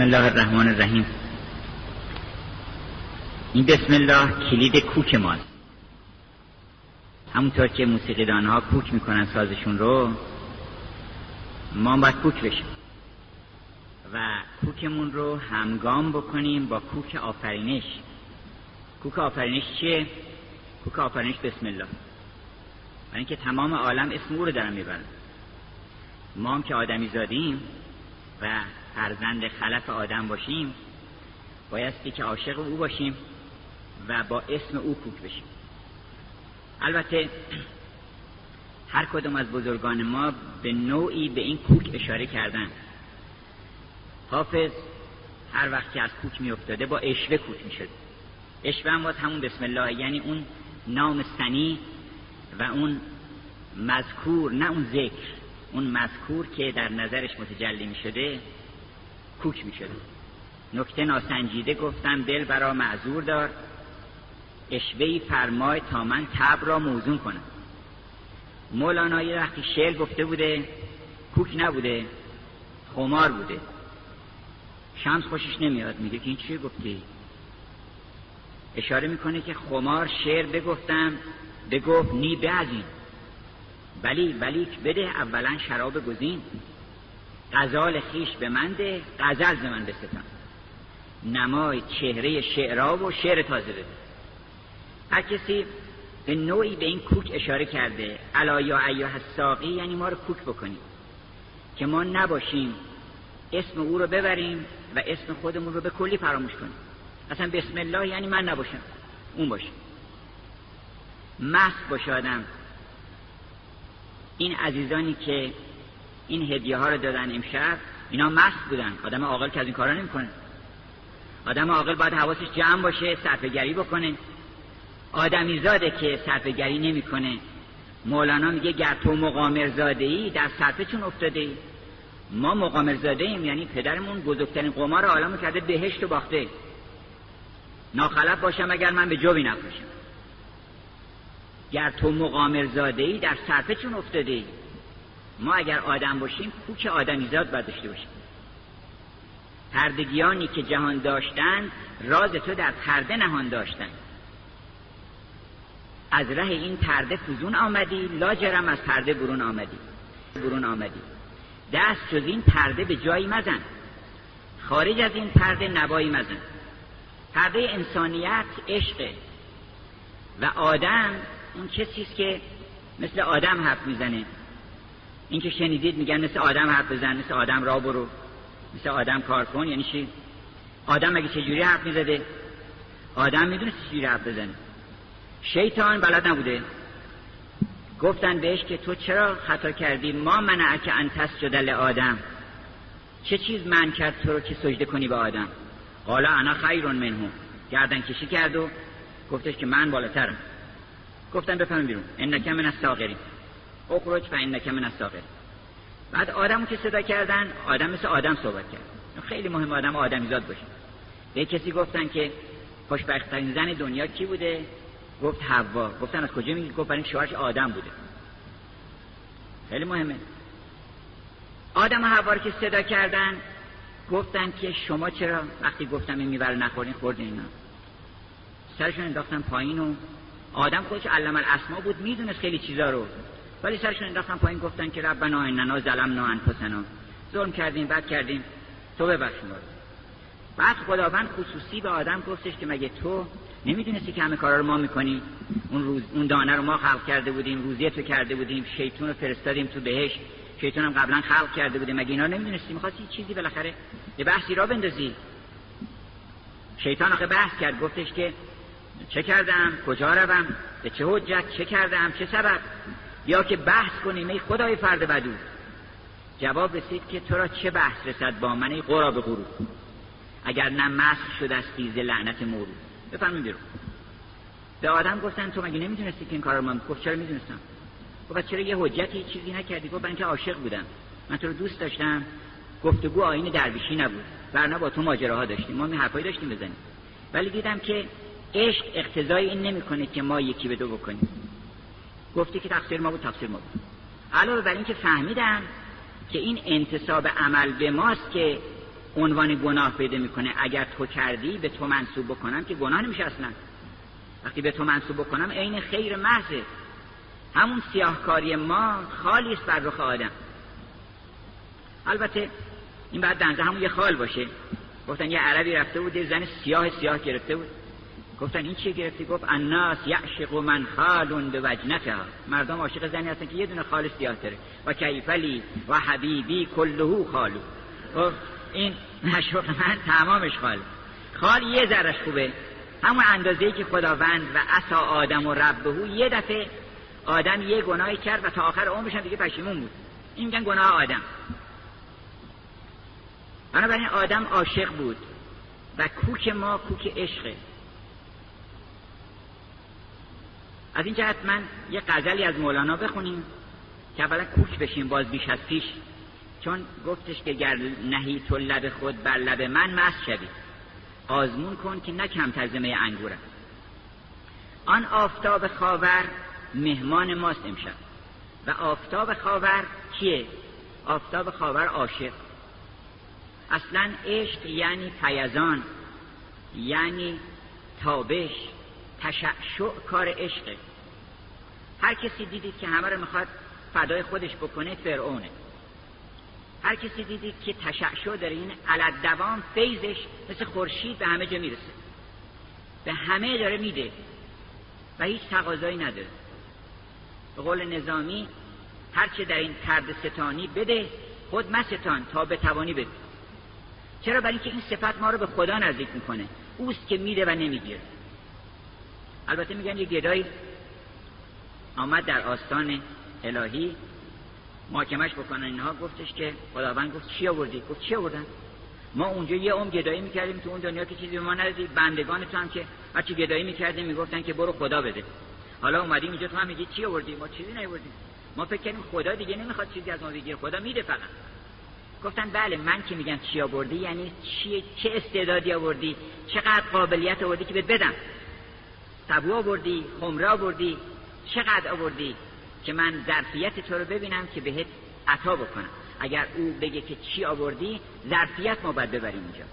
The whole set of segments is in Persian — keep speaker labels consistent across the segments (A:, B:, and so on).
A: بسم الله الرحمن الرحیم. این بسم الله کلید کوک ماست. همونطور که موسیقیدان ها کوک می‌کنن سازشون رو ما باید کوک بشیم. و کوکمون رو همگام بکنیم با کوک آفرینش. کوک آفرینش چیه؟ کوک آفرینش بسم الله. و اینکه تمام عالم اسم او رو دارن می‌برن. ما هم که آدمی زادیم و فرزند خلف آدم باشیم بایستی که عاشق او باشیم و با اسم او کوک بشیم. البته هر کدوم از بزرگان ما به نوعی به این کوک اشاره کردن حافظ هر وقت که از کوک می افتاده با اشوه کوک می شد اشوه هم همون بسم الله یعنی اون نام سنی و اون مذکور نه اون ذکر اون مذکور که در نظرش متجلی می شده کوک می نکته ناسنجیده گفتم دل برا معذور دار. اشوهی فرمای تا من تب را موزون کنم. مولانا یه وقتی شعر گفته بوده کوک نبوده خمار بوده. شمس خوشش نمیاد میگه که این چیه گفتی؟ اشاره می‌کنه که خمار شعر بگفتم بگفت نی به از این ولی بده اولا شراب گزین. غزال خیش به من ده غزل ز من بستم نمای چهره شعرا و شعر تازه بده. هر کسی به نوعی به این کوک اشاره کرده الا یا ایها الساقی یعنی ما رو کوک بکنیم که ما نباشیم اسم او رو ببریم و اسم خودمون رو به کلی فراموش کنیم. اصلا بسم الله یعنی من نباشم اون باشه مست باشه آدم این عزیزانی که این هدیه ها رو دادن امشب اینا مست بودن. آدم عاقل که از این کارا نمی‌کنه. آدم عاقل باید حواسش جمع باشه صرفه بکنه. آدمی زاده که صرفه گری نمی‌کنه. مولانا میگه گر تو مقامر زاده ای در صرفه چون افتاده ای. ما مقامر زاده ایم یعنی پدرمون بزرگترین قمار عالمو کرده بهشت و باخته. ناخلف باشم اگر من به جوی نباشم گر تو مقامر زاده ای در صرفه چون افتاده ای. ما اگر آدم باشیم کوک آدمیزاد باید داشته باشیم. پردگیانی که جهان داشتند راز تو در پرده نهان داشتند از ره این پرده فزون آمدی لاجرم از پرده برون آمدی. برون آمدی. دست جز این پرده به جایی مزن. خارج از این پرده نبایی مزن. پرده انسانیت عشقه. و آدم اون کسیست که مثل آدم حرف می‌زنه. این که شنیدید میگن مثل آدم حرف بزن مثل آدم را برو. مثل آدم کار کن یعنی چی؟ آدم اگه چجوری حرف می‌زده؟ آدم می‌دونه چجوری حرف بزنه. شیطان بلد نبوده. گفتن بهش که تو چرا خطا کردی؟ ما منع که انتس جدل آدم چه چیز من کرد تو رو که سجده کنی به آدم؟ قالا انا خیرون منهو گردن کشی کرد و گفتش که من بالاترم. گفتن بفهم بیرون. انک من الساغرین. اخرج فانک من الساغرین بعد آدمو که صدا کردن آدم مثل آدم صحبت کرد. خیلی مهم آدم آدمیزاد باشه. به کسی گفتن که خوشبختترین زن دنیا کی بوده؟ گفت حوا. گفتن از کجا میگی؟ گفت برای شوهرش آدم بوده. خیلی مهمه. آدم و حوا که صدا کردن گفتن که شما چرا وقتی گفتم این می‌بره نخورین خوردین اینا؟ سرشون انداختن پایین و آدم خودش علم الاسما بود می‌دونست خیلی چیزا رو. ولی سرشون انداختن پایین گفتن که ربنا اننا ظلمنا انفسنا. ظلم کردیم بد کردیم. تو ببخش ما بعد خداوند خصوصی به آدم گفتش که مگه تو نمی‌دونستی که همه کارا رو ما می‌کنیم اون روز اون دانه رو ما خلق کرده بودیم روزی تو کرده بودیم شیطون رو فرستادیم تو بهش شیطان هم قبلا خلق کرده بودیم. مگه اینا نمی‌دونستی؟ می‌خواستی چیزی بالاخره یه بحثی را بندازی. شیطان آخه بحث کرد گفتش که چه کردم؟ کجا روم؟ به چه حجت؟ چه کردم؟ چه سبب؟ یا که بحث کنیم ای خدای فرد بدو. جواب رسید که تو را چه بحث رسد با من ای قراب غروب اگر نه مسخ شده است ز لعنت مورود بفرمایید بیرون. به آدم گفتن تو مگه نمی‌دونستی که این کار رو من گفت؟ چرا می‌دونستم؟ گفت چرا یه حجتی چیزی نکردی؟ گفت من که عاشق بودم. من تو رو دوست داشتم. گفتگو آین درویشی نبود. ورنه با تو ماجراها داشتیم. ما می حرفایی داشتیم بزنیم. ولی دیدم که عشق اقتضای این نمی‌کنه که ما یکی به دو بکنیم. گفتی که تقصیر ما بود تقصیر ما بود. علاوه بر اینکه فهمیدم که این انتصاب عمل به ماست که عنوان گناه پیدا می‌کنه. اگر تو کردی به تو منصوب بکنم که گناه نمیشه اصلا. وقتی به تو منصوب بکنم عین خیر محضه. همون سیاهکاری ما خالی است بر رخ آدم. البته این بعد دنزه همون یه خال باشه. گفتن یه عربی رفته بود زن سیاه سیاه گرفته بود. گفتن این چیه گرفتی؟ گفت الناس یعشق من خالون به وجنتها مردم عاشق زنی هستن که یه دونه خال سیاه داره. و کیفلی و حبیبی کلهو خالو. گفت این مشوق من تمامش خال خال یه ذرش خوبه. همون اندازه که خداوند و عصا آدم و ربهو یه دفعه آدم یه گناهی کرد و تا آخر عمرش هم دیگه پشیمون بود. این میگن گناه آدم. بنابراین آدم عاشق بود و کوک ما کوک عشقه. از این جهت من یه غزلی از مولانا بخونیم. که اولا کوک بشیم باز بیش از پیش. چون گفتش که گر نهی تو لب خود بر لب من مست شوی. آزمون کن که نه کم ترزمه انگورم آن آفتاب خاور مهمان ماست امشب. و آفتاب خاور کیه؟ آفتاب خاور عاشق. اصلا عشق یعنی پیزان یعنی تابش. تشعشع کار عشقه. هر کسی دیدید که همه رو می‌خواد فدای خودش بکنه فرعونه. هر کسی دیدید که تشعشع داره این علت دوام فیزش مثل خورشید به همه جا می‌رسه. به همه داره میده و هیچ تقاضایی نداره. به قول نظامی هرچه در این ترد ستانی بده خود مستان تا به توانی بده. چرا؟ برای اینکه این صفت ما رو به خدا نزدیک می‌کنه. اوست که میده و نمی‌گیره. البته میگن یه گدایی آمد در آستان الهی محاکمش بکنن. اینها گفتش که خداوند گفت چی آوردی؟ گفت چی آوردن ما اونجا یه عمر گدایی می‌کردیم تو اون دنیا که چیزی به ما ندادی. بندگان تو هم که هرچی گدایی می‌کردیم می‌گفتن که برو خدا بده. حالا اومدیم اینجا تو هم میگی چی آوردی؟ ما چیزی نیاوردیم. ما فکر کردیم خدا دیگه نمی‌خواد چیزی از ما بگیره. خدا میده فقط. گفتن بله من که میگم چی آوردی یعنی چی چه استعدادی آوردی؟ چقدر قابلیت آوردی که بهت بدم؟ سبو آوردی خمره آوردی چقدر آوردی که من ظرفیت تو رو ببینم که بهت عطا بکنم. اگر او بگه که چی آوردی ظرفیت ما باید ببریم اینجا.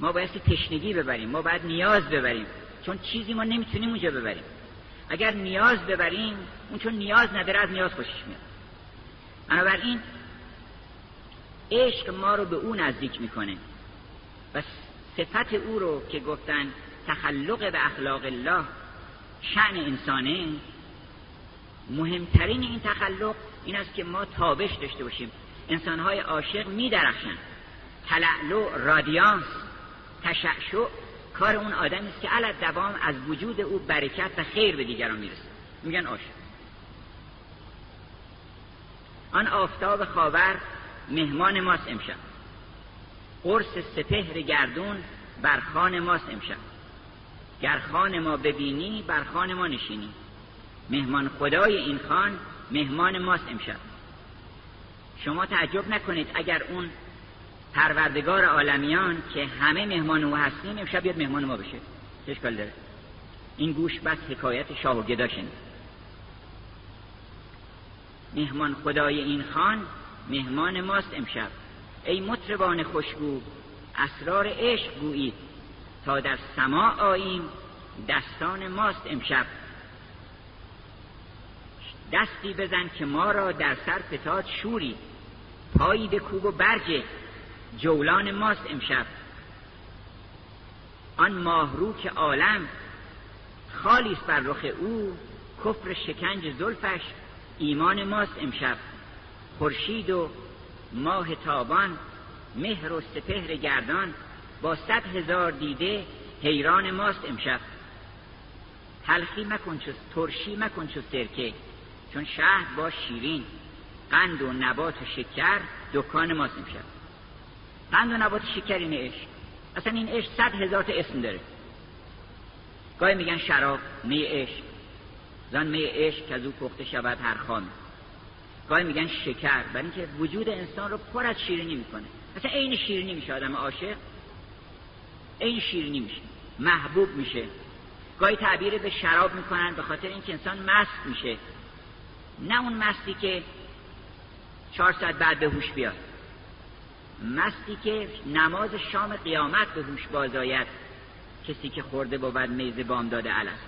A: ما باید تشنگی ببریم ما باید نیاز ببریم. چون چیزی ما نمی‌تونیم اونجا ببریم. اگر نیاز ببریم اون چون نیاز نداره از نیاز خوشش میاد. بنابراین عشق ما رو به او نزدیک می‌کنه. و صفت او رو که گفتن تخلق به اخلاق الله. شعن انسانه. مهمترین این تخلق این است که ما تابش داشته باشیم. انسانهای عاشق می درخشن تلعلو رادیانس تشعشع کار اون آدمی است که علت دوام از وجود او برکت و خیر به دیگران می‌رسه. میگن عاشق. آن آفتاب خاور مهمان ماست امشب. قرص سپهر گردون بر خان ماست امشب. گر خان ما ببینی بر خان ما نشینی. مهمان خدای این خان مهمان ماست امشب. شما تعجب نکنید اگر اون پروردگار عالمیان که همه مهمان او هستیم امشب بیاد مهمان ما بشه. اشکال داره؟ این گوش بس حکایت شاه و گدا مهمان خدای این خان مهمان ماست امشب. ای مطربان خوشگو اسرار عشق گویید تا در سما آییم. دستان ماست امشب. دستی بزن که ما را در سر فتاد شوری. پایی به کوب و برجه. جولان ماست امشب. آن ماهرو که عالم خالی بر رخ او کفر شکنج زلفش ایمان ماست امشب. خورشید و ماه تابان مهر و سپهر گردان با صد هزار دیده حیران ماست امشب. تلخی مکن چو ترشی مکن چو سرکه چون شهر با شیرین. قند و نبات و شکر دکان ماست امشب. قند و نبات شکر این عشق. اصلا این عشق صد هزار تا اسم داره. گاهی میگن شراب می عشق. زن می عشق که از او پخته شود هر خان گاهی میگن شکر. برای اینکه وجود انسان رو پر از شیرینی می‌کنه. اصلا عین شیرینی میشه آدم عاشق. عین شیرینی میشه محبوب میشه. گاهی تعبیر به شراب می‌کنن به خاطر اینکه انسان مست میشه. نه اون مستی که چهار ساعت بعد به هوش بیاد. مستی که نماز شام قیامت به هوش باز آید. کسی که خورده بود میز بام داده است.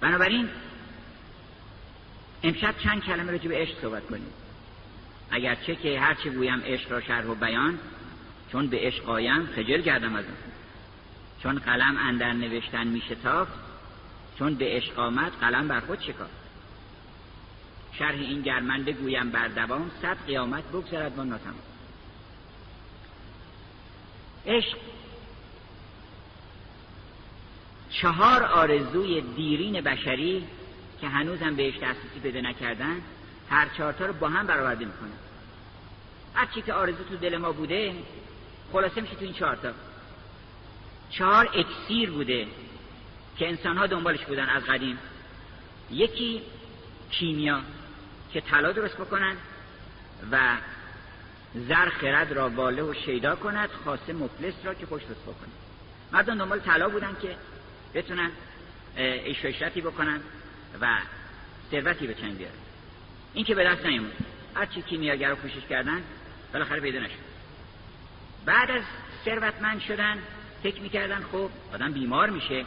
A: بنابراین امشب چند کلمه راجع به عشق صحبت کنیم. اگرچه که هرچه گویم عشق را شرح و بیان چون به عشق آیم خجل کردم از اون. چون قلم اندر نوشتن میشه تافت چون به عشق آمد قلم بر خود شکافت. شرح این گرمن بگویم بر دوام صد قیامت بگذرد با ناتمام. عشق چهار آرزوی دیرین بشری که هنوزم بهش دسترسی پیدا نکردن هر چهارتا رو با هم برآورده می‌کنه. هر چی که آرزو تو دل ما بوده خلاصه میشه تو این چهارتا چهار اکسیر بوده که انسان ها دنبالش بودن از قدیم. یکی کیمیا که طلا درست بکنن و زر خرد را باله و شیدا کند خاصه مفلس را که خوش درست بکنه. مردم دنبال طلا بودن که بتونن ایش بکنن و ثروتی به چنگ بیارن. این که به دست نیومد. هر چی کیمیاگر رو کوشش کردن بالاخره پیدا نشد. بعد از ثروتمند شدن فکر می‌کردن خب آدم بیمار میشه.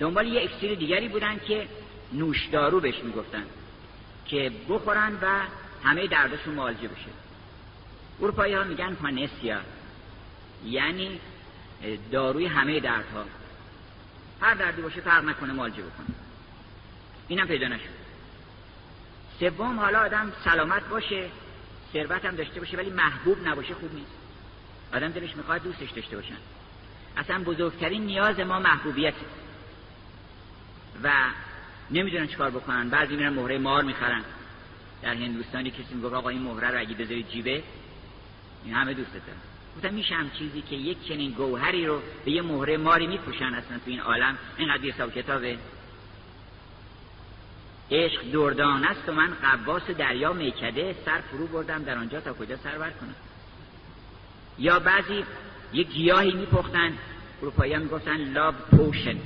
A: دنبال یه اکسیر دیگری بودن که نوشدارو بهش می‌گفتن که بخورن و همه دردشون معالجه بشه. اروپایی ها میگن پانسیا یعنی داروی همه دردها. هر دردی باشه فرق نکنه معالجه بکنه. اینم پیدا نشد. سوم حالا آدم سلامت باشه ثروت هم داشته باشه ولی محبوب نباشه خوب نیست. آدم دلش می‌خواد دوستش داشته باشن. اصلا بزرگترین نیاز ما محبوبیت. و نمی‌دونن چیکار بکنن. بعضی میرن مهره مار می‌خرن. در هندوستانی کسی میگه آقا این مهره رو اگه بذاری جیبه این همه دوست دارن. گفتم میشه هم چیزی که یک چنین گوهری رو به یه مهره ماری میپوشن اصلا تو این عالم؟ اینقدر حساب کتابه؟ عشق دردان است و من قواس دریا میکده سر فرو بردم در آنجا تا کجا سر بر کنم. یا بعضی یک گیاهی میپختن اروپایی ها می‌گفتن لاب پوشن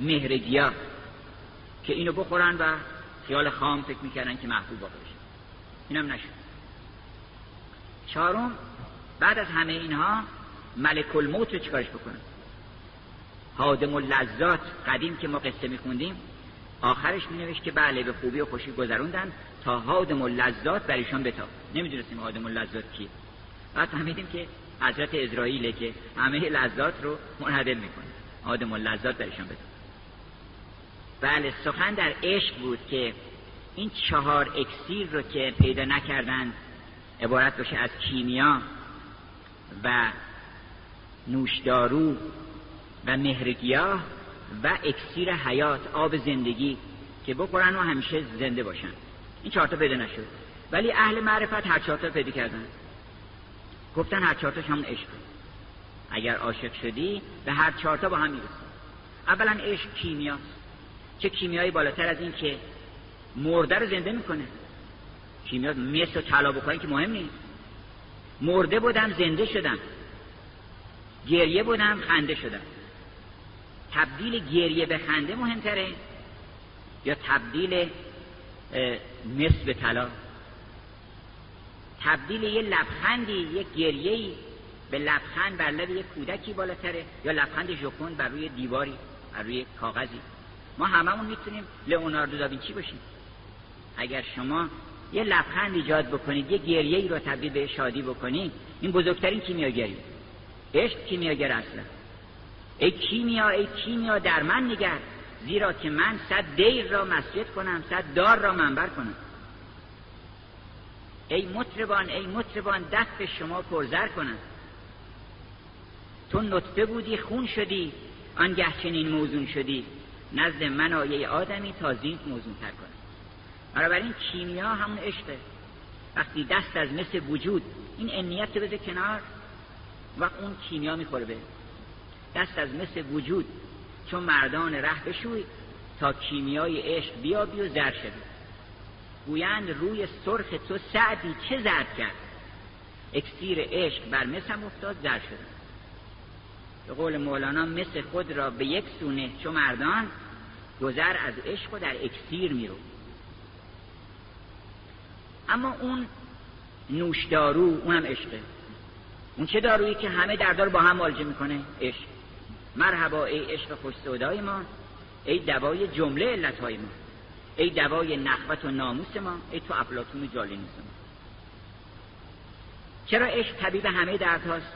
A: مهر گیاه که اینو بخورن و خیال خام فکر می‌کردن که محبوب باقی بشه. اینم نشد. چهارم بعد از همه اینها ملک الموت رو چیکارش بکنن حادم لذات قدیم که ما قصه میخوندیم آخرش می نوشت که بله به خوبی و خوشی گذروندن تا حادم لذات بر ایشان بتا نمی‌دونستیم حادم لذات کی. بعد فهمیدیم که حضرت اسرائیل که همه لذات رو منحدل می‌کنه. حادم لذات بر ایشان بتا بله سخن در عشق بود که این چهار اکسیر رو که پیدا نکردن عبارت باشه از کیمیا و نوشدارو و مهرگیاه و اکسیر حیات آب زندگی که بخورن و همیشه زنده باشن. این چهارتا پیدا نشد. ولی اهل معرفت هر چهارتا پیدا کردن. گفتن هر چهارتاش همون عشق. اگر عاشق شدی به هر چهارتا با هم می‌رسی. اولا عشق کیمیاست. چه کیمیایی بالاتر از این که مرده رو زنده می‌کنه؟ کیمیا مثل طلا بکنی که مهم نیست. مرده بودم زنده شدم. گریه بودم خنده شدم. تبدیل گریه به خنده مهمتره؟ یا تبدیل مثل به طلا؟ تبدیل یه لبخندی یه گریهی به لبخند بر لب یه کودکی بالاتره؟ یا لبخند ژکون بر روی دیواری بر روی کاغذی؟ ما هممون می‌تونیم لئوناردو داوینچی باشیم. اگر شما یه لبخند ایجاد بکنید یه گریه ای رو تبدیل به شادی بکنید این بزرگترین کیمیاگری. عشق کیمیاگر اصلا. ای کیمیا ای کیمیا در من نگر. زیرا که من صد دیر را مسجد کنم صد دار را منبر کنم. ای مطربان ای مطربان دست شما پرزر کنم. تو نطفه بودی خون شدی آنگه چنین موزون شدی. نزد من آیه آدمی تا زین موزون تر کنم. بنابراین کیمیا همون عشقه وقتی دست از مثل وجود این امنیت رو بده کنار وقت اون کیمیا می‌خوره به دست از مثل وجود چون مردان ره بشوی تا کیمیای عشق بیابی و زر شدی گویند روی سرخ تو سعدی چه زرد کرد؟ اکسیر عشق بر مثل افتاد زر شد. به قول مولانا مثل خود را به یک سونه چون مردان گذر از عشق و در اکسیر میرو. اما اون نوشدارو اونم عشقه. اون چه دارویی که همه دردار با هم معالجه می‌کنه؟ عشق. مرحبا ای عشق خوش سودای ما ای دوای جمله علتهای ما ای دوای نخوت و ناموس ما ای تو افلاتون و جالینوس ما. چرا عشق طبیب همه درد هاست؟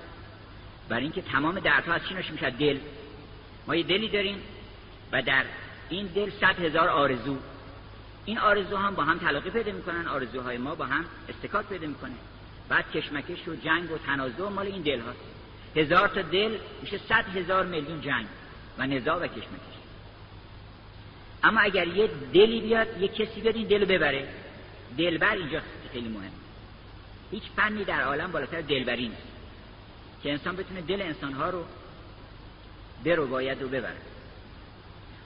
A: برای اینکه تمام دردها از چی ناشی میشه دل. ما یه دلی داریم و در این دل صد هزار آرزو. این آرزو هم با هم تلاقی پیدا می‌کنن آرزوهای ما با هم استکاک پیدا می‌کنه. بعد کشمکش و جنگ و تنازع مال این دل هاست. هزار تا دل میشه صد هزار میلیون جنگ و نزاع و کشمکش. اما اگر یه دلی بیاد یه کسی بیاد این دل ببره. دلبر اینجا خیلی مهم. هیچ فنی در عالم بالاتر دلبری نیست. که انسان بتونه دل انسانها رو برو باید رو ببره.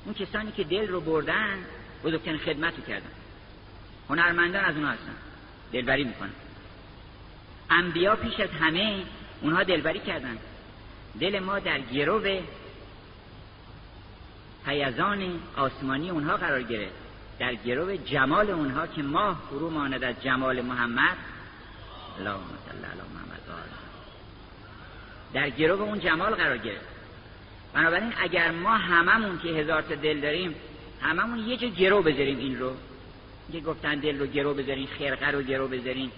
A: اون کسانی که دل رو بردن بزرگترین خدمت رو کردن. هنرمندان از اونها هستن. دلبری می‌کنن. انبیا پیش از همه اونها دلبری کردن. دل ما در گرو پیزان آسمانی اونها قرار گرفت. در گرو جمال اونها که ماه فرو ماند از جمال محمد. اللهم صل علی محمد در گرو اون جمال قرار گرفت. بنابراین اگر ما هممون که هزار تا دل داریم هممون یه جا گرو بذاریم این رو. یه گفتن دل رو گرو بذارین خرقه رو گرو بذارین.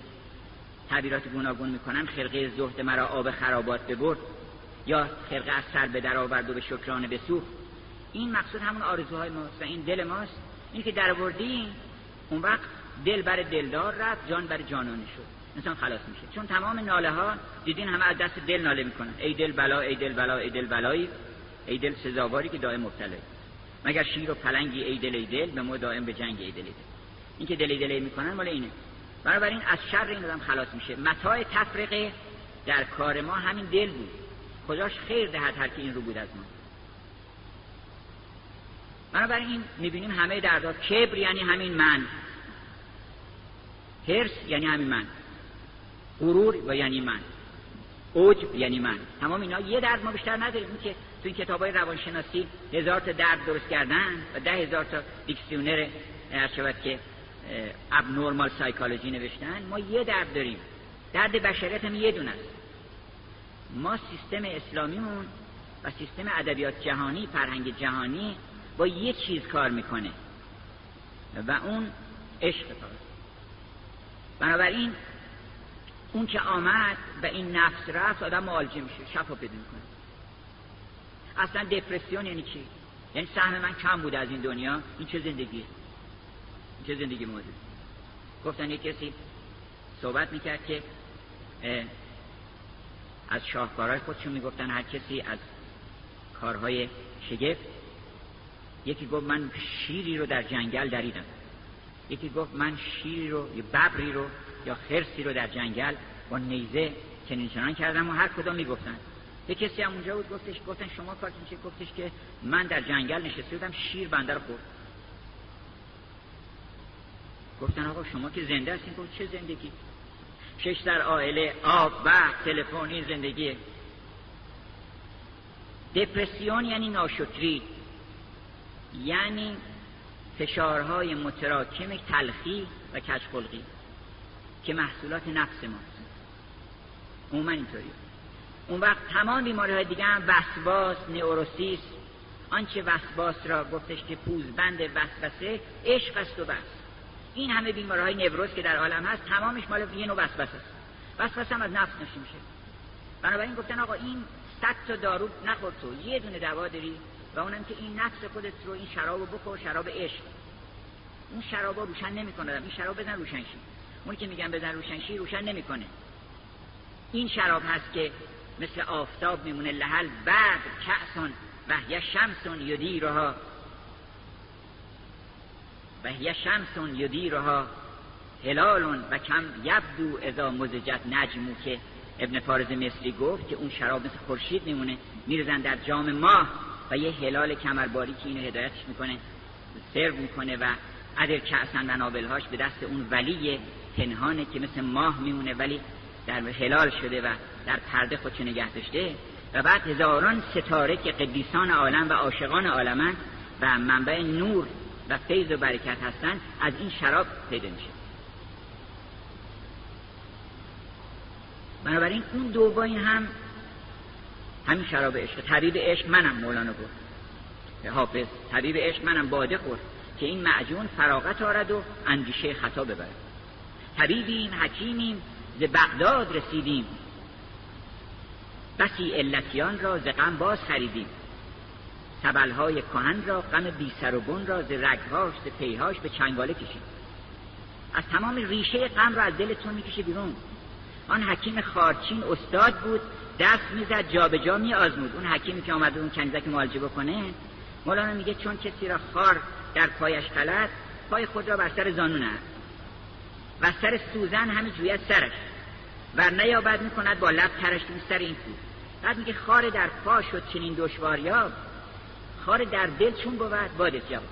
A: تعبیرات گوناگون می‌کنن خرقه زهد مرا آب خرابات ببرد یا خرقه از سر به در آورد و به شکرانه بسوخت. این مقصود همون آرزوهای ماست و این دل ماست. این که در اون وقت دل بر دلدار رفت جان بر جانانه شد. انسان خلاص میشه. چون تمام ناله ها دیدین همه از دست دل ناله می‌کنن. ای دل بلا ای دل بلا ای دل بلایی. ای دل سزاواری که دائم مبتلای مگر شیر و پلنگی ای دل ای دل به ما دائم به جنگ ای دل ای دل. این که دل ای دل می‌کنن مال اینه. بنابراین از شر این آدم خلاص میشه. متاع تفرقه در کار ما همین دل بود. خداش خیر دهد هر که این رو بود از ما. بنابراین می‌بینیم همه دردها کبر یعنی همین من. هرس یعنی همین من. غرور و یعنی من. اوج یعنی من. تمام اینا یه درد ما بیشتر نداریم. این که تو این کتاب های روانشناسی هزار تا درد درست کردن و ده هزار تا دیکسیونر شود که اب نورمال سایکولوژی نوشتن ما یه درد داریم. درد بشریت هم یه دونه ما سیستم اسلامیمون و سیستم ادبیات جهانی فرهنگ جهانی با یه چیز کار می‌کنه. و اون عشق بنابراین اون که آمد و این نفس رفت آدم معالجه میشه شفا پیدا می‌کنه. اصلا دپرسیون یعنی چی؟ یعنی سهم من کم بوده از این دنیا این چه زندگیه؟ چه زندگی موجود گفتن یک کسی صحبت می‌کرد که از شاهکارهای خودشون می‌گفتن هر کسی از کارهای شگفت. یکی گفت من شیری رو در جنگل دریدم. یکی گفت من شیری رو یه ببری رو یا خرسی رو در جنگل با نیزه چنین چنان کردم و هر کدام می‌گفتن. یه کسی هم اونجا بود گفتش گفتن شما کارتون چه گفتش که من در جنگل نشسته بودم شیر بنده رو خورد گفتن آقا شما که زنده هستین گفت چه زندگی؟ شش در آئله آب وقت تلفنی زندگی. دپرسیون یعنی ناشکری. یعنی فشارهای متراکم تلخی و کشخلقی که محصولات نفس ماست. عموما اینطوری. اون وقت تمام بیماری های دیگه هم وسواس نئوروسیس آنچه وسواس را گفتش که پوزبند وسوسه عشق است و بس. این همه بیماری نوروز که در عالم هست تمامش مال یه نوع وسوسه. است وسوسه هم از نفس نشی میشه. بنابراین گفتن آقا این صد تا دارو نخور تو یه دونه دوا داری و اونم که این نفس خودت رو این شرابو بخور شراب عشق. اون شرابا روشن نمی‌کنه. این شراب بزن روشن شی اونی که میگن بزن روشن شی روشن نمی‌کنه. این شراب هست که مثل آفتاب میمونه لحل بعد کعسان و شمسون یدیرها. و هی شمسون یدیرها هلالون و کم یبدو اذا مزجت نجمو که ابن فارز مصری گفت که اون شراب مثل خورشید میمونه میرزن در جام ماه و یه هلال کمرباری که اینو هدایتش می‌کنه سرو می‌کنه و عدر کعسن و نابلهاش به دست اون ولی پنهانه که مثل ماه میمونه ولی در هلال شده و در پرده خودشو نگه داشته. و بعد هزاران ستاره که قدیسان عالم و عاشقان عالمن و منبع نور و فیض و برکت هستن از این شراب پیدا میشه. بنابراین اون دوبایی هم همین شراب عشق. طبیب عشق منم مولانا گفت. حافظ طبیب عشق منم باده خورد که این معجون فراغت آرد و اندیشه خطا ببرد. طبیبیم حکیمیم ز بغداد رسیدیم. بسی علتیان را ز غم باز خریدیم. سبلهای کهن را غم بی سر و بن را ز رگهاش ز پیهاش به چنگاله کشید. از تمام ریشه غم را از دلتون می‌کشه بیرون. آن حکیم خارچین استاد بود دست می‌زد جابجا می آزمود اون حکیمی که آمده اون کنیزک معالجه بکنه مولانا میگه چون کسی را خار در پایش غلط پای خود را بر سر زانو و سر سوزن همین جویت سرش. و نیابد می‌کند با لب ترش سر این کو بعد میگه خار در پا شد چنین دشواریاب. خار در دل چون بود بادت جواب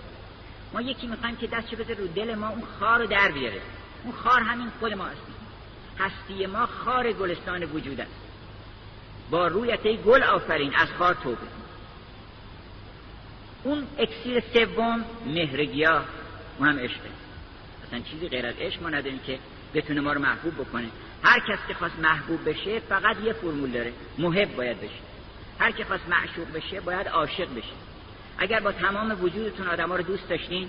A: ما یکی می‌خوایم که دستش بذاره رو دل ما اون خار رو در بیاره. اون خار همین خود ما هستیم هستی ما خار گلستان وجود است. با رویت گل آفرین از خار توبه اون اکسیر سوم مهرگیا اونم عشقه اصلا چیزی غیر از عشق ما نداریم که بتونه ما رو محبوب بکنه. هر کس که خواست محبوب بشه فقط یه فرمول داره. محب باید بشه. هر که خواست معشوق بشه باید عاشق بشه. اگر با تمام وجودتون آدم رو دوست داشتین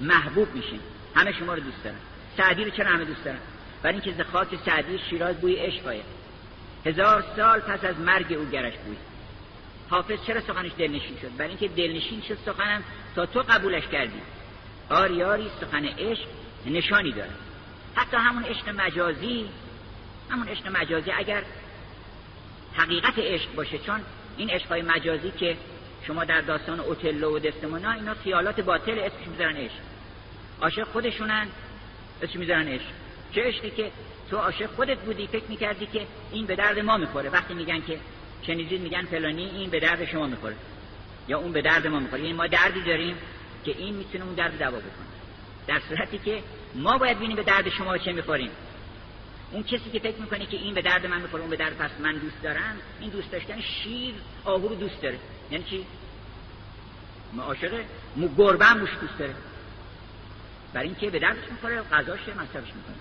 A: محبوب میشین. همه شما رو دوست دارن. سعدی رو چرا همه دوست دارن؟ برای اینکه ز خاک سعدی شیراز بوی عشق هزار سال پس از مرگ او گرش بوی. حافظ چرا سخنش دلنشین شد؟ برای اینکه دلنشین شد سخنم تا تو قبولش کردی. آری آری سخن عشق نشانی داره. حتی همون عشق مجازی همون عشق مجازی اگر حقیقت عشق باشه چون این عشقهای مجازی که شما در داستان اوتلو و دستمونا اینا خیالات باطل اسمش می‌ذارن عشق. عاشق خودشونن اسمش می‌ذارن عشق. چه عشقی که تو عاشق خودت بودی فکر می‌کردی که این به درد ما می‌خوره. وقتی میگن که شنیدید میگن فلانی این به درد شما می‌خوره. یا اون به درد ما می‌خوره. یعنی ما دردی داریم که این می‌تونه اون درد دوا بکنه. در صورتی که ما باید ببینیم به درد شما چه می‌خوریم. اون کسی که فکر می‌کنه که این به درد من می‌خوره اون به درد پس من دوست دارم این دوست داشتن شیر آهو رو دوست داره. یعنی چی؟ ما عاشقه. مو گربه هم دوست داره. برای اینکه به دردش می‌خوره غذاش مصرفش می‌کنه.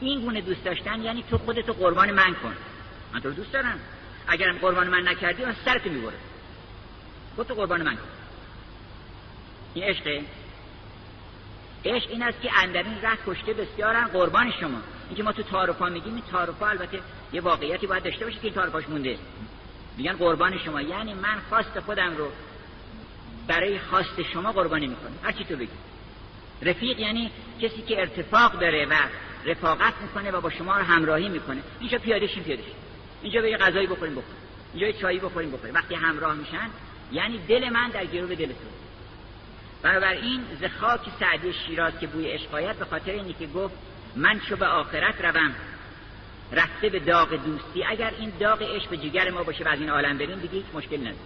A: این گونه دوست داشتن یعنی تو خودتو قربان من کن. من تو دوست دارم. اگرم قربان من نکردی من سرت می‌بره. خودتو قربان من کن. این عشقه. عشق این است که اندرین ره کشته بسیارن قربان شما. اینکه ما تو تارفا میگیم این تارفا البته یه واقعیتی باید داشته باشه که این تارفاش مونده. میگن قربان شما. یعنی من خواست خودم رو برای خواست شما قربانی می‌کنم. هر چی تو بگی. رفیق یعنی کسی که ارتفاق داره و رفاقت می‌کنه و با شما رو همراهی می‌کنه. اینجا پیاده شیم اینجا به یه غذایی بخوریم بخوریم. اینجا یه چایی بخوریم بخوریم. وقتی همراه میشن یعنی دل من در گروه دل تو. بنابراین ز خاک سعدی شیراز که بوی عشقایت به خاطر اینی که گفت من چو به آخرت روم. رفته به داغ دوستی. اگر این داغ عشق به جگر ما باشه و از این عالم بریم دیگه هیچ مشکل نداره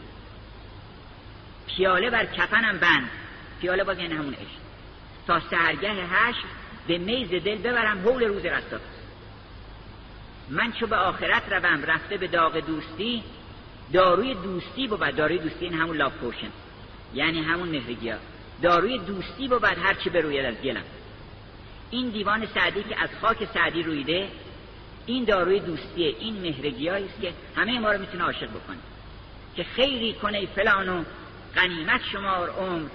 A: پیاله بر کفنم بند. پیاله باز یعنی همون عشق. تا سهرگه هشت به میز دل ببرم حول روز رستاخیز من چو به آخرت روم. رفته به داغ دوستی. داروی دوستی بود. داروی دوستی این همون لاف پوشن یعنی همون مهرگیا داروی دوستی بود. هر چی بروید از گلم. این دیوان سعدی که از خاک سعدی رویده این داروی دوستیه این مهرگیایی است که همه ما رو می‌تونه عاشق بکنه. که خیری کنه فلانو غنیمت شمار عمر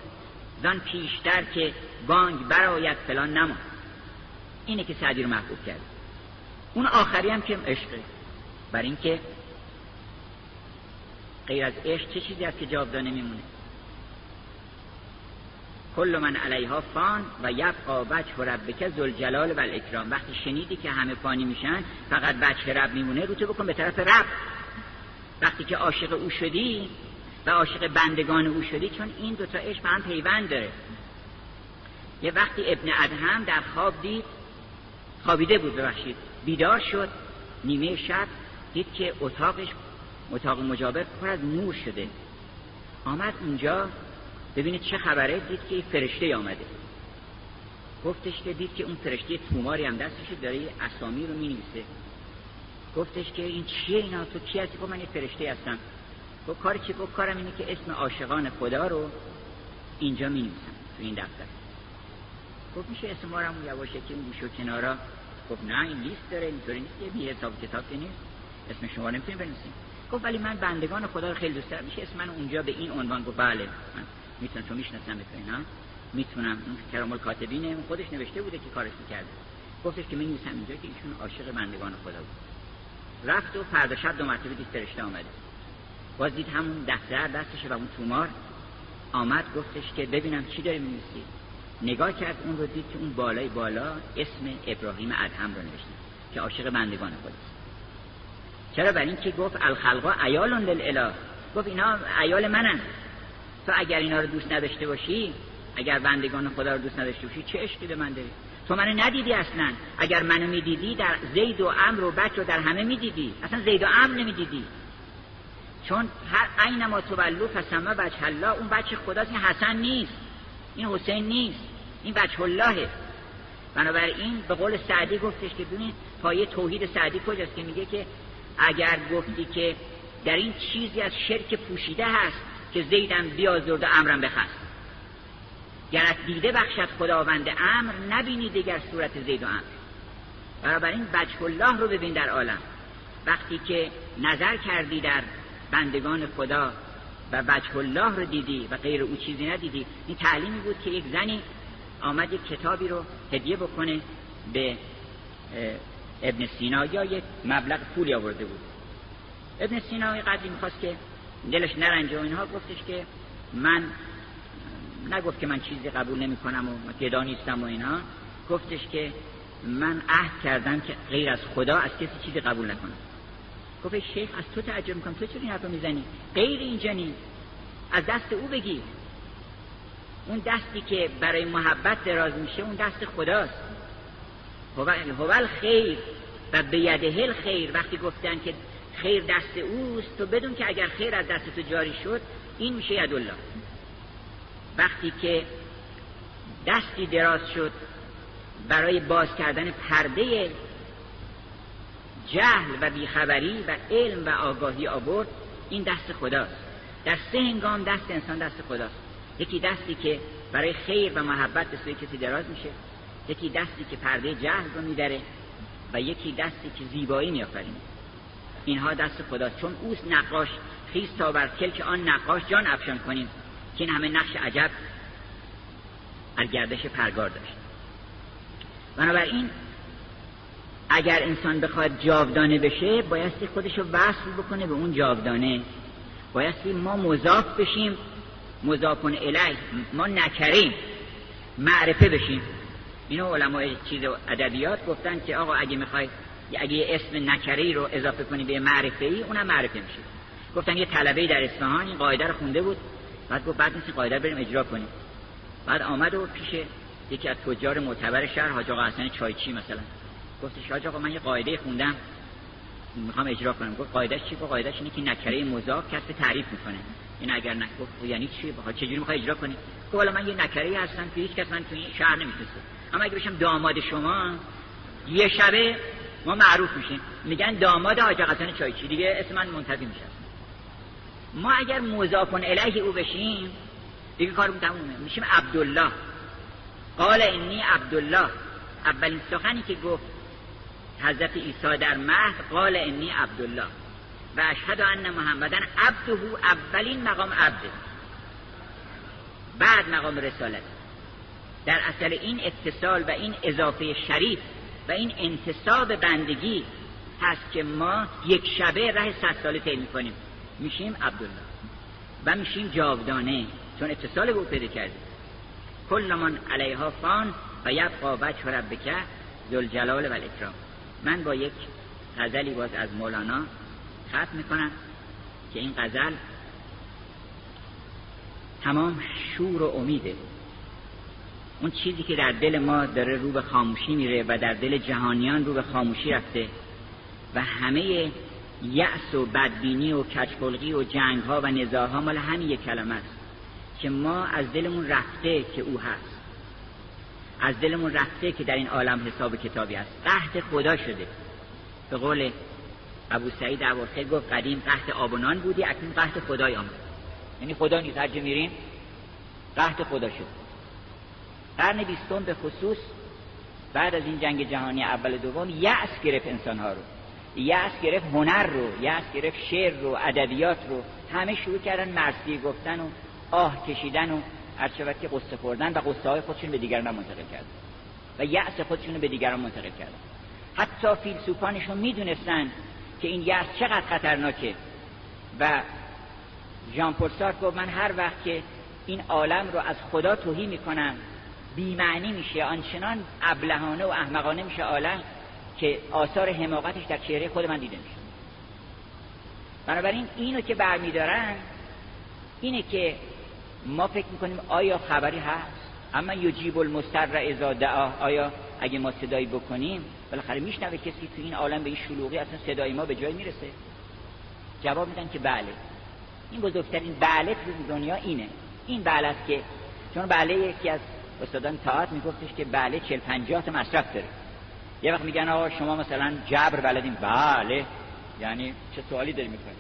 A: زان پیشتر که بانگ براید فلان نما اینه که سعدی رو محبوب کرد. اون آخری هم که عشقه بر اینکه غیر از عشق چه چیزی است که جاودانه میمونه؟ کل من علیها فان و یبقا وجه ربک ذوالجلال و الاکرام. وقتی شنیدی که همه فانی میشن فقط وجه رب میمونه رو تو بکن به طرف رب. وقتی که عاشق او شدی و عاشق بندگان او شدی چون این دوتا عشق به هم پیوند داره. یه وقتی ابن ادهم در خواب دید خوابیده بود ببخشید بیدار شد نیمه شب دید که اتاقش اتاق مجاور پر از نور شده. آمد اونجا ببینید چه خبره دید که فرشته آمده. گفتش که دید که اون فرشته توماری هم دستش داره اسامی رو می گفتش که این چیه اینا؟ تو کی هستی؟ گفت من یه فرشته هستم. گفت کاری چی؟ گفت کارم اینه که اسم عاشقان خدا رو اینجا می نویسم تو این دفتر. گفت میشه اسم ما رو یواشه که اون گوش و کنارا؟ گفت نه این لیست داره اینطوری نیست یه بی حساب کتاب که نیست. اسم شما نمی‌تونیم بنویسیم. گفت ولی من بندگان خدا رو خیلی دوست دارم. میشه اسم من اونجا به این عنوان؟ گفت بله من می‌تونم تو می‌شناسم نه می‌تونم. اون کرام الکاتبینه اون خودش نوشته بوده که کارش می‌کرده. گفتش که من نیستم اینجا که ایشون عاشق بندگان خدا بود. رفت و فردا شب دو مرتبه دید فرشته آمده. باز دید همون دفتر دستشه و اون تومار. آمد گفتش که ببینم چی داری می‌نویسی. نگاه کرد اون رو دید که اون بالای بالا اسم ابراهیم ادهم رو نوشته که عاشق بندگان خداست چرا برای این که گفت الخلقا ایال للاله گفت اینا ایال منن. تو اگر اینا رو دوست نداشته باشی اگر بندگان خدا رو دوست نداشته باشی چه عشقی به من داری؟ تو منو ندیدی اصلا. اگر منو می‌دیدی در زید و امر و بچ رو در همه می‌دیدی. اصلا زید و امر نمی‌دیدی. چون هر اینما تولو فسمه بچه الله. اون بچه خداست این حسن نیست. این حسین نیست. این بچه اللهه. بنابراین به قول سعدی گفتش که ببینید پایه توحید سعدی کجاست که میگه که اگر گفتی که در این چیزی از شرک پوشیده هست که زیدم بیازرد و امرم بخست. گرت دیده بخشد خداوند امر نبینی دیگر صورت زید و امر. بنابراین بچه الله رو ببین در عالم. وقتی که نظر کردی در بندگان خدا و بچه الله رو دیدی و غیر او چیزی ندیدی این تعلیمی بود که یک زنی آمد یک کتابی رو هدیه بکنه به ابن سینا یا یک مبلغ پولی آورده بود. ابن سینا قدری می‌خواست که دلش نرنجه و اینها گفتش که من نگفت که من چیزی قبول نمی کنم و گدا نیستم و اینها گفتش که من عهد کردم که غیر از خدا از کسی چیزی قبول نکنم. گفت شیخ از تو تعجب می‌کنم. تو چرا این می‌زنی؟ غیر اینجا از دست او بگیر. اون دستی که برای محبت دراز میشه اون دست خداست. هو خیر و یده خیر. وقتی گفتن که خیر دست اوست. تو بدون که اگر خیر از دست تو جاری شد این میشه ید الله وقتی که دستی دراز شد برای باز کردن پرده جهل و بیخبری و علم و آگاهی آورد این دست خداست. در سه هنگام دست انسان دست خداست. یکی دستی که برای خیر و محبت به سوی کسی دراز میشه یکی دستی که پرده جهل رو میدره و یکی دستی که زیبایی میآفرینه. اینها دست خداست چون اوست نقاش خیز تا بر کلک آن نقاش جان افشان کنیم که این همه نقش عجب از گردش پرگار داشت. بنابراین اگر انسان بخواد جاودانه بشه بایستی خودش رو وصل بکنه به اون جاودانه. بایستی ما مضاف بشیم مضافون الی ما نکریم معرفه بشیم. اینو علمای چیز ادبیات گفتن که آقا اگه می‌خوای اگه اسم نکری رو اضافه کنی به معرفه ای اونم معرفه میشه. گفتن یه طلبه در اصفهان این قاعده رو خونده بود. بعد گفت بعد نیست قاعده بریم اجرا کنیم. بعد آمد و پیش یکی از تجار معتبر شهر حاج آقا حسن چایچی مثلا. گفتش حاج آقا من یه قاعده خوندم. می‌خوام اجرا کنم. گفت قاعدش چی؟ گفت قاعدش اینه که نکره مضاف کسب تعریف می‌کنه. این اگر نگفت یعنی چی؟ چه چجوری می‌خوای اجرا کنی؟ گفت والا من یه نکره هستم که هیچ کس من تو این شهر نمی‌شناسه اما اگه بشم داماد شما یه شبه ما معروف میشیم. میگن داماد حاج حسن چایچی دیگه؟ اسم من منتفی میشه. ما اگر مضافون الیه او بشیم دیگه کارمون تمومه. میشیم عبدالله. قال انی عبدالله. اولین سخنی که گفت حضرت عیسی در مهد قال انی عبدالله. و اشهد ان محمدن عبده اولین مقام عبده بعد مقام رسالت. در اصل این اتصال و این اضافه شریف و این انتصاب بندگی هست که ما یک شبه ره صد ساله طی می‌کنیم. میشیم عبدالله و میشیم جاودانه چون اتصال به او پیدا کردیم. کل من علیها فان و یبقا وجه ربک ذوالجلال و الاکرام من با یک غزلی باز از مولانا ختم می‌کنم که این غزل تمام شور و امیده. اون چیزی که در دل ما داره رو به خاموشی میره و در دل جهانیان رو به خاموشی رفته و همه یأس و بدبینی و کچکلقی و جنگ ها و نزاها مال همین یک کلمه است که ما از دلمون رفته که او هست. از دلمون رفته که در این عالم حساب کتابی است قهد خدا شده. به قول ابو سعید اواخر گفت قدیم قهد آبونان بودی اکنون قهد خدای آمد. یعنی خدا نیست. هر میریم قهد خدا شد. قرن بیستم به خصوص بعد از این جنگ جهانی اول دوم یأس گرفت انسانها رو. یأس گرفت هنر رو یأس گرفت شعر رو ادبیات رو. همه شروع کردن مرسی گفتن و آه کشیدن و هر که قصه خوردن و قصه های خودشون به دیگران منتقل کردن. و یأس خودشون رو به دیگران منتقل کردن. حتی فیلسوفانشون می‌دونستن که این یأس چقدر خطرناکه. و ژان پل گفت من هر وقت که این عالم رو از خدا توهی می‌کنم بیمعنی میشه. آنچنان ابلهانه و احمقانه میشه عالم که آثار حماقتش در چهره خود من دیده میشه. بنابراین اینو که برمیدارن اینه که ما فکر می‌کنیم آیا خبری هست؟ اما یجیب المستر اذا دعا. آیا اگه ما صدایی بکنیم بالاخره میشنوه کسی تو این عالم به این شلوغی اصلا صدای ما به جای می‌رسه. جواب میدن که بله. این بزرگترین بله تو دنیا اینه. این بله است که چون بله یکی از استادان تاعت میگفتش که بله چل پنجاه تا مصرف داره. یه وقت میگن آقا شما مثلا جبر بلدین. بله. یعنی چه سوالی داری می‌کنی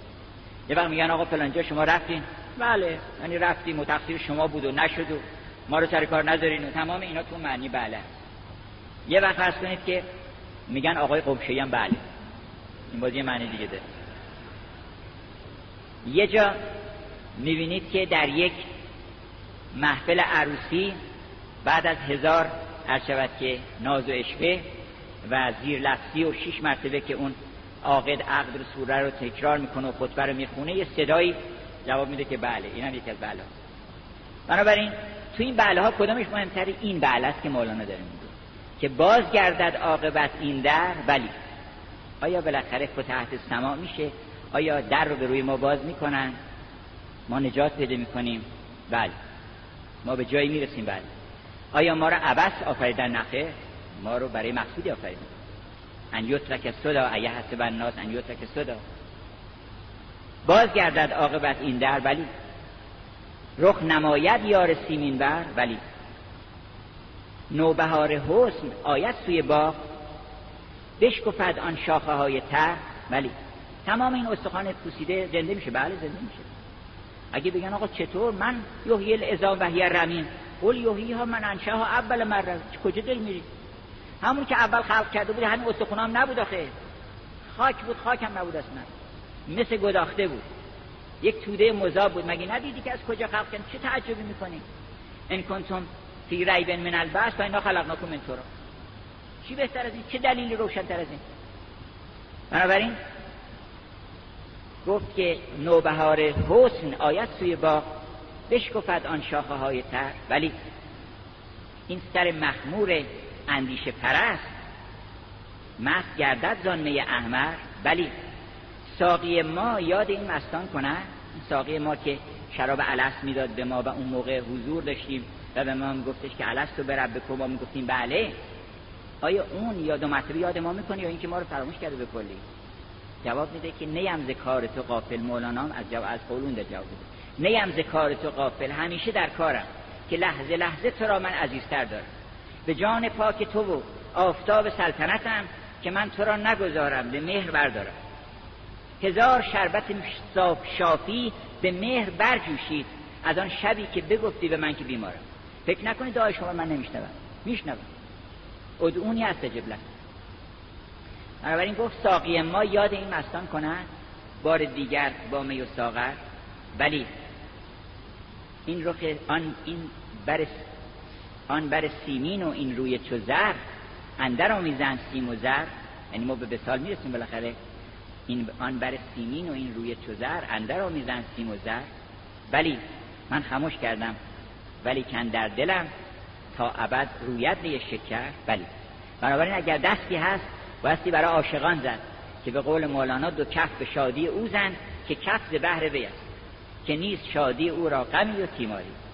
A: یه وقت میگن آقا فلانجا شما رفتین. بله. یعنی رفتیم و تقصیر شما بود و نشد و ما رو سر کار نذارین و تمام اینا تو معنی بله. یه وقت فرض کنید که میگن آقای قمشهی هم بله. این بازی معنی دیگه داره. یه جا می‌بینید که در یک محفل عروسی بعد از هزار هر شود که ناز و اشفه و زیر لفظی و شیش مرتبه که اون عاقد عقد رو سوره رو تکرار می‌کنه و خطبه رو می‌خونه یه صدایی جواب میده که بله این هم یکی از بله بنابراین تو این بله ها کدامش مهمتری این بله است که مولانا داره میگه که باز گردد عاقبت این در ولی آیا بالاخره فتحت سما میشه؟ آیا در رو به روی ما باز می‌کنن؟ ما نجات پیدا می‌کنیم؟ بله. ما به جایی می‌رسیم؟ بله. آیا ما رو عبس آفریدن نخه؟ ما رو برای مقصودی آفریدن. ان یترک صدا ایه حسب الناس ان یترک صدا باز گردد عاقبت این در ولی رخ نماید یار سیمین بر ولی نوبهار حسن آیت سوی باغ بشکفد آن شاخه های تر ولی تمام این استخوان پوسیده زنده میشه. بله زنده میشه. اگه بگن آقا چطور؟ من یحیی العظام و هی رمیم. قول یحیی ها من انشاها اول مره کجا دل میری؟ همون که اول خلق کرده بود همین استخوان هم نبود آخه. خاک بود خاک هم نبود اصلا. مثل گداخته بود. یک توده مذاب بود. مگه ندیدی که از کجا خلق کردن چه تعجبی می‌کنی؟ ان کنتم فی ریب من البعث فانا خلقناکم من تراب. چی بهتر از این؟ چه دلیلی روشنتر از این؟ بنابراین گفت که نوبهار حسن آیت سوی باغ. بشکفد آن شاخه های تر. ولی این سر مخمور اندیشه پرست مست گردد زانمه احمر. ولی ساقی ما یاد این مستان کنه ساقی ما که شراب علس می‌داد به ما و اون موقع حضور داشتیم و به ما گفتش که علس رو برب به ما می‌گفتیم بله. آیا اون یاد و یاد ما می‌کنه یا اینکه ما رو فراموش کرده به کلی؟ جواب میده که نیم ز کار تو قافل مولانا از جواب از قولون در جواب میده. نیم ز کار تو قافل همیشه در کارم که لحظه لحظه تو را من عزیزتر دارم. به جان پاک تو و آفتاب سلطنتم که من تو را نگذارم به مهر بردارم. هزار شربت شافی به مهر برجوشید از آن شبی که بگفتی به من که بیمارم. فکر نکنید دعای شما من نمیشنوم. میشنوم. ادعونی استجب لك بنابراین گفت ساقی ما یاد این مستان کند بار دیگر با می و ساغر. ولی این رخ آن این بر آن بر سیمین و این روی چو زر اندر آمیزن سیم و زر. یعنی ما به مثال می‌رسیم بالاخره. این آن بر سیمین و این روی چو زر اندر آمیزن سیم و زر. ولی من خموش کردم. ولی کن در دلم تا ابد رویت به شکر. ولی بنابراین اگر دستی هست بایستی برای عاشقان زد که به قول مولانا دو کف شادی او زن که کف ز بهر وی که نیست شادی او را غمی و تیماری.